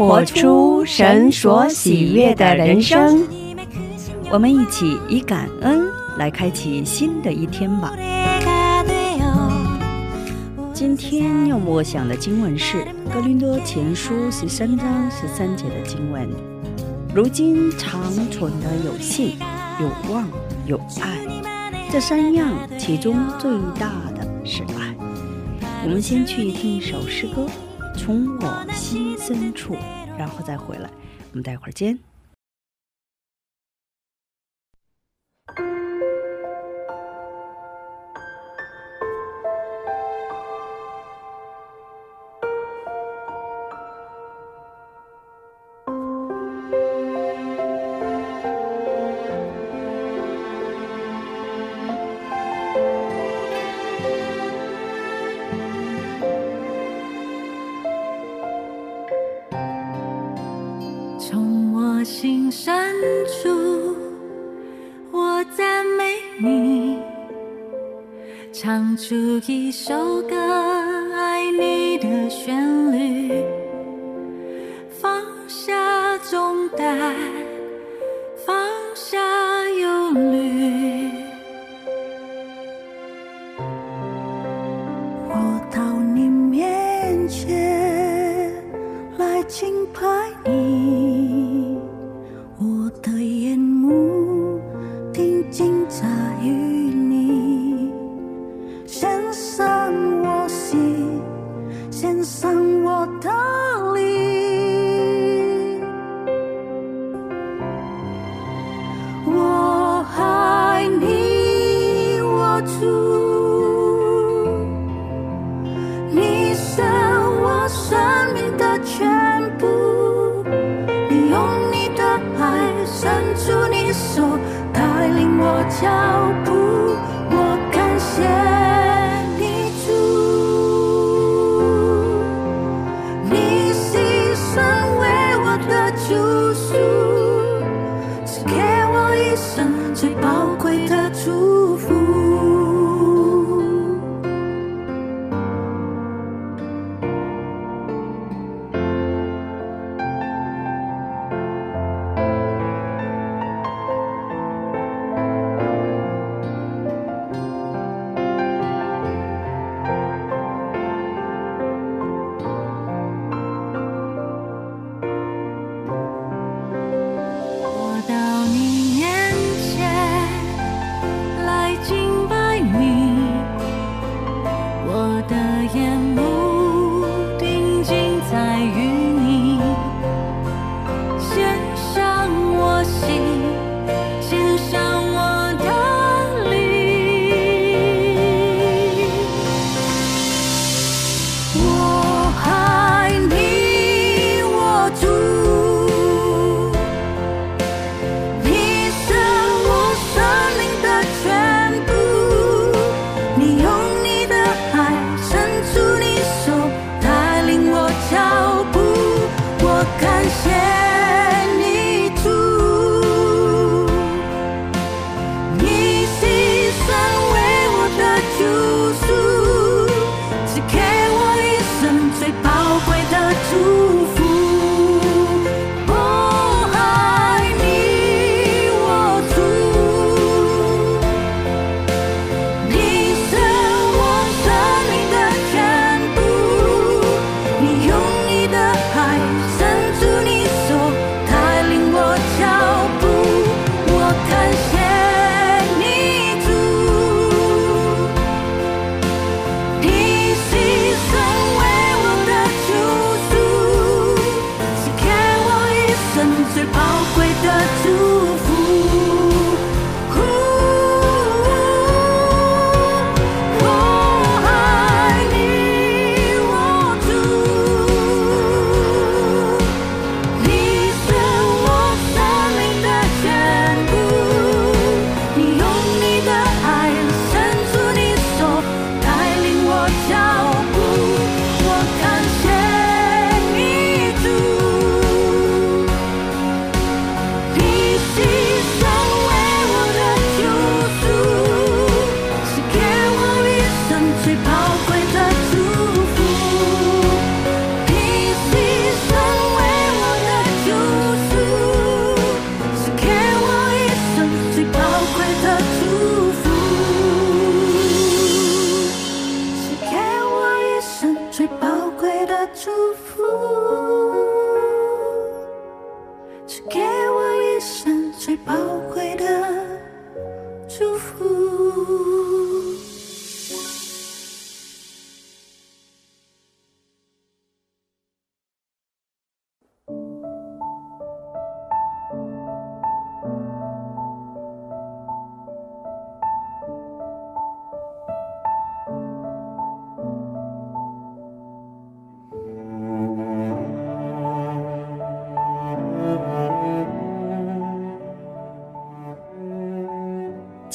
活出神所喜悦的人生。我们一起以感恩来开启新的一天吧。今天要默想的经文是《哥林多前书》十三章十三节的经文。如今长存的有信、有望、有爱，这三样其中最大的是爱。我们先去听一首诗歌，《从我心深处》，然后再回来。我们待会儿见。心深处，我赞美你，唱出一首歌，爱你的旋律，放下重担，在于你，献上我心，献上我的力。我爱你，我主。你是我生命的全部，你用你的爱伸出你手，领我脚步，我感谢你主，你牺牲为我的救赎，赐给我一生最宝贵的祝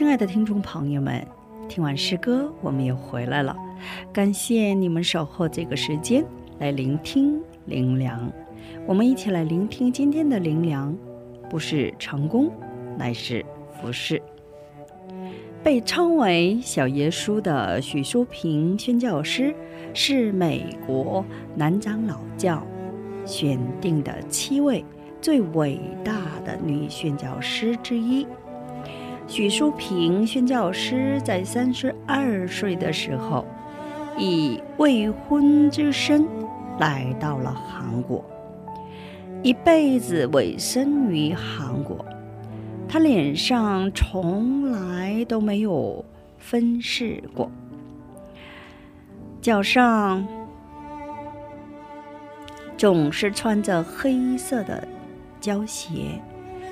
亲爱的听众朋友们，听完诗歌，我们又回来了。感谢你们守候这个时间来聆听灵粮。我们一起来聆听今天的灵粮，不是成功，乃是服饰。被称为“小耶稣”的许淑萍宣教师，是美国南长老教选定的七位最伟大的女宣教师之一。许淑萍宣教师在三十二岁的时候，以未婚之身来到了韩国，一辈子委身于韩国。他脸上从来都没有分饰过，脚上总是穿着黑色的胶鞋。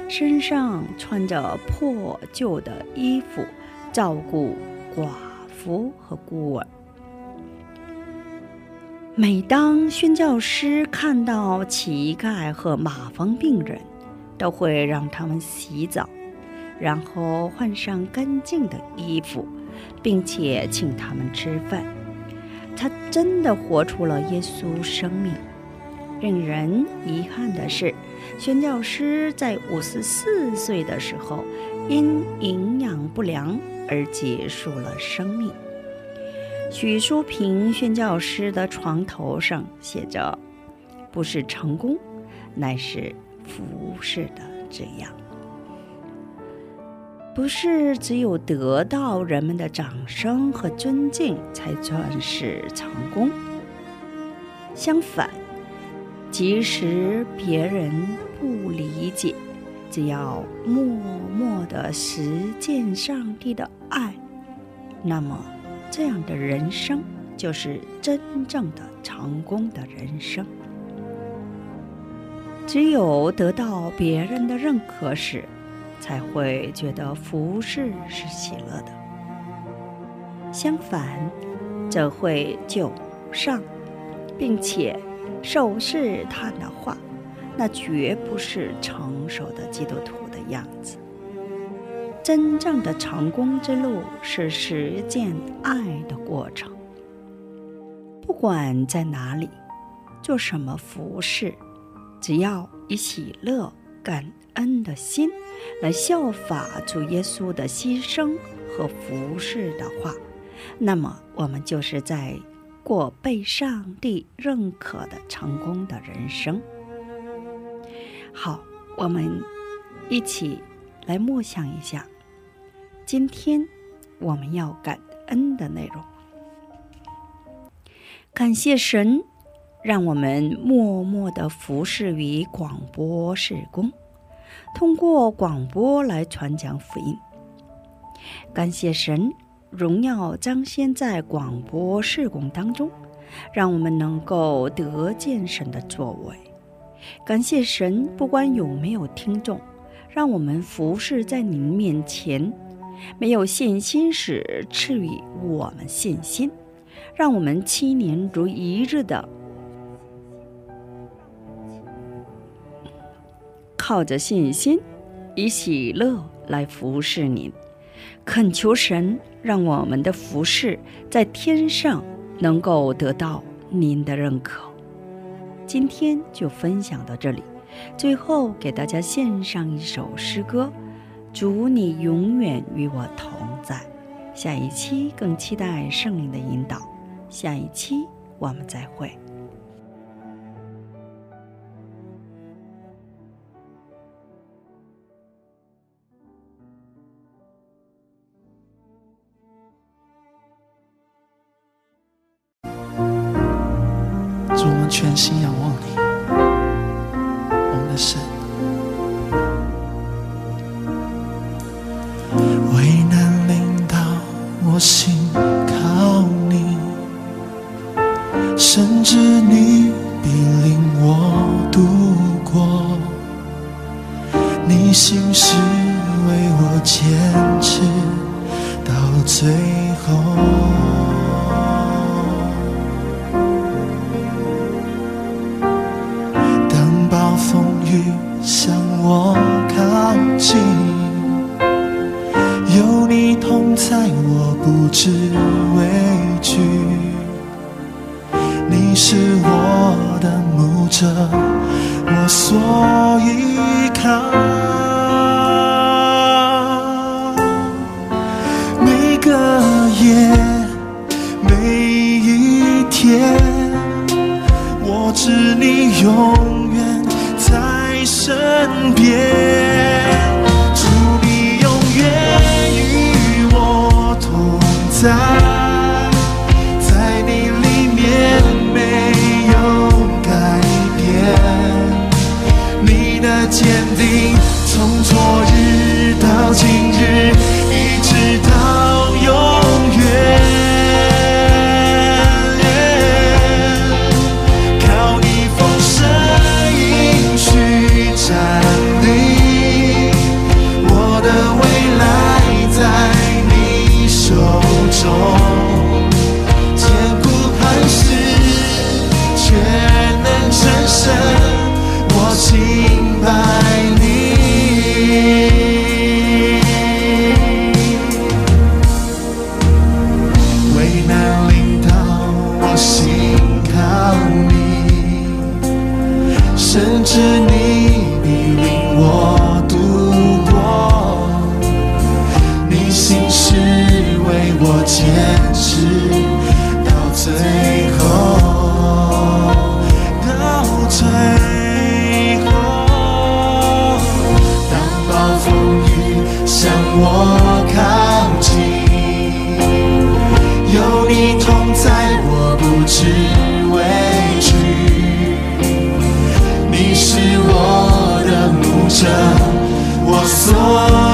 身上穿着破旧的衣服，照顾寡妇和孤儿。每当宣教师看到乞丐和马蜂病人，都会让他们洗澡，然后换上干净的衣服，并且请他们吃饭。他真的活出了耶稣生命。令人遗憾的是。宣教师在五十四岁的时候，因营养不良而结束了生命。许淑萍宣教师的床头上写着：“不是成功，乃是服侍的这样。不是只有得到人们的掌声和尊敬才算是成功。相反，即使别人……”不理解，只要默默的实践上帝的爱，那么这样的人生就是真正的成功的人生。只有得到别人的认可时，才会觉得服侍是喜乐的。相反，则会就上，并且受试探的话。那绝不是成熟的基督徒的样子。真正的成功之路是实践爱的过程。不管在哪里，做什么服饰，只要以喜乐、感恩的心来效法主耶稣的牺牲和服饰的话，那么我们就是在过被上帝认可的成功的人生。好，我们一起来默想一下，今天我们要感恩的内容。感谢神，让我们默默的服侍于广播事工，通过广播来传讲福音。感谢神，荣耀彰显在广播事工当中，让我们能够得见神的作为。感谢神，不管有没有听众，让我们服侍在您面前。没有信心时，赐予我们信心，让我们七年如一日的靠着信心，以喜乐来服侍您。恳求神，让我们的服饰在天上能够得到您的认可。今天就分享到这里，最后给大家献上一首诗歌：祝你永远与我同在。下一期更期待圣灵的引导，下一期我们再会。主，我们全心仰望你，我们的神。着我所依靠。每个夜每一天我知你永远在身边。深知你，你领我是我的目测我所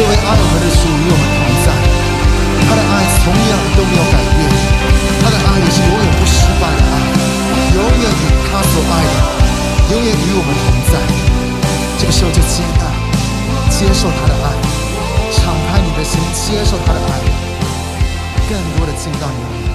这位爱我们的主与我们同在，他的爱同样都没有改变，他的爱也是永远不失败的爱，永远与他所爱的，永远与我们同在。这个时候就接纳，接受他的爱，敞开你的心，接受他的爱，更多的进到你里面。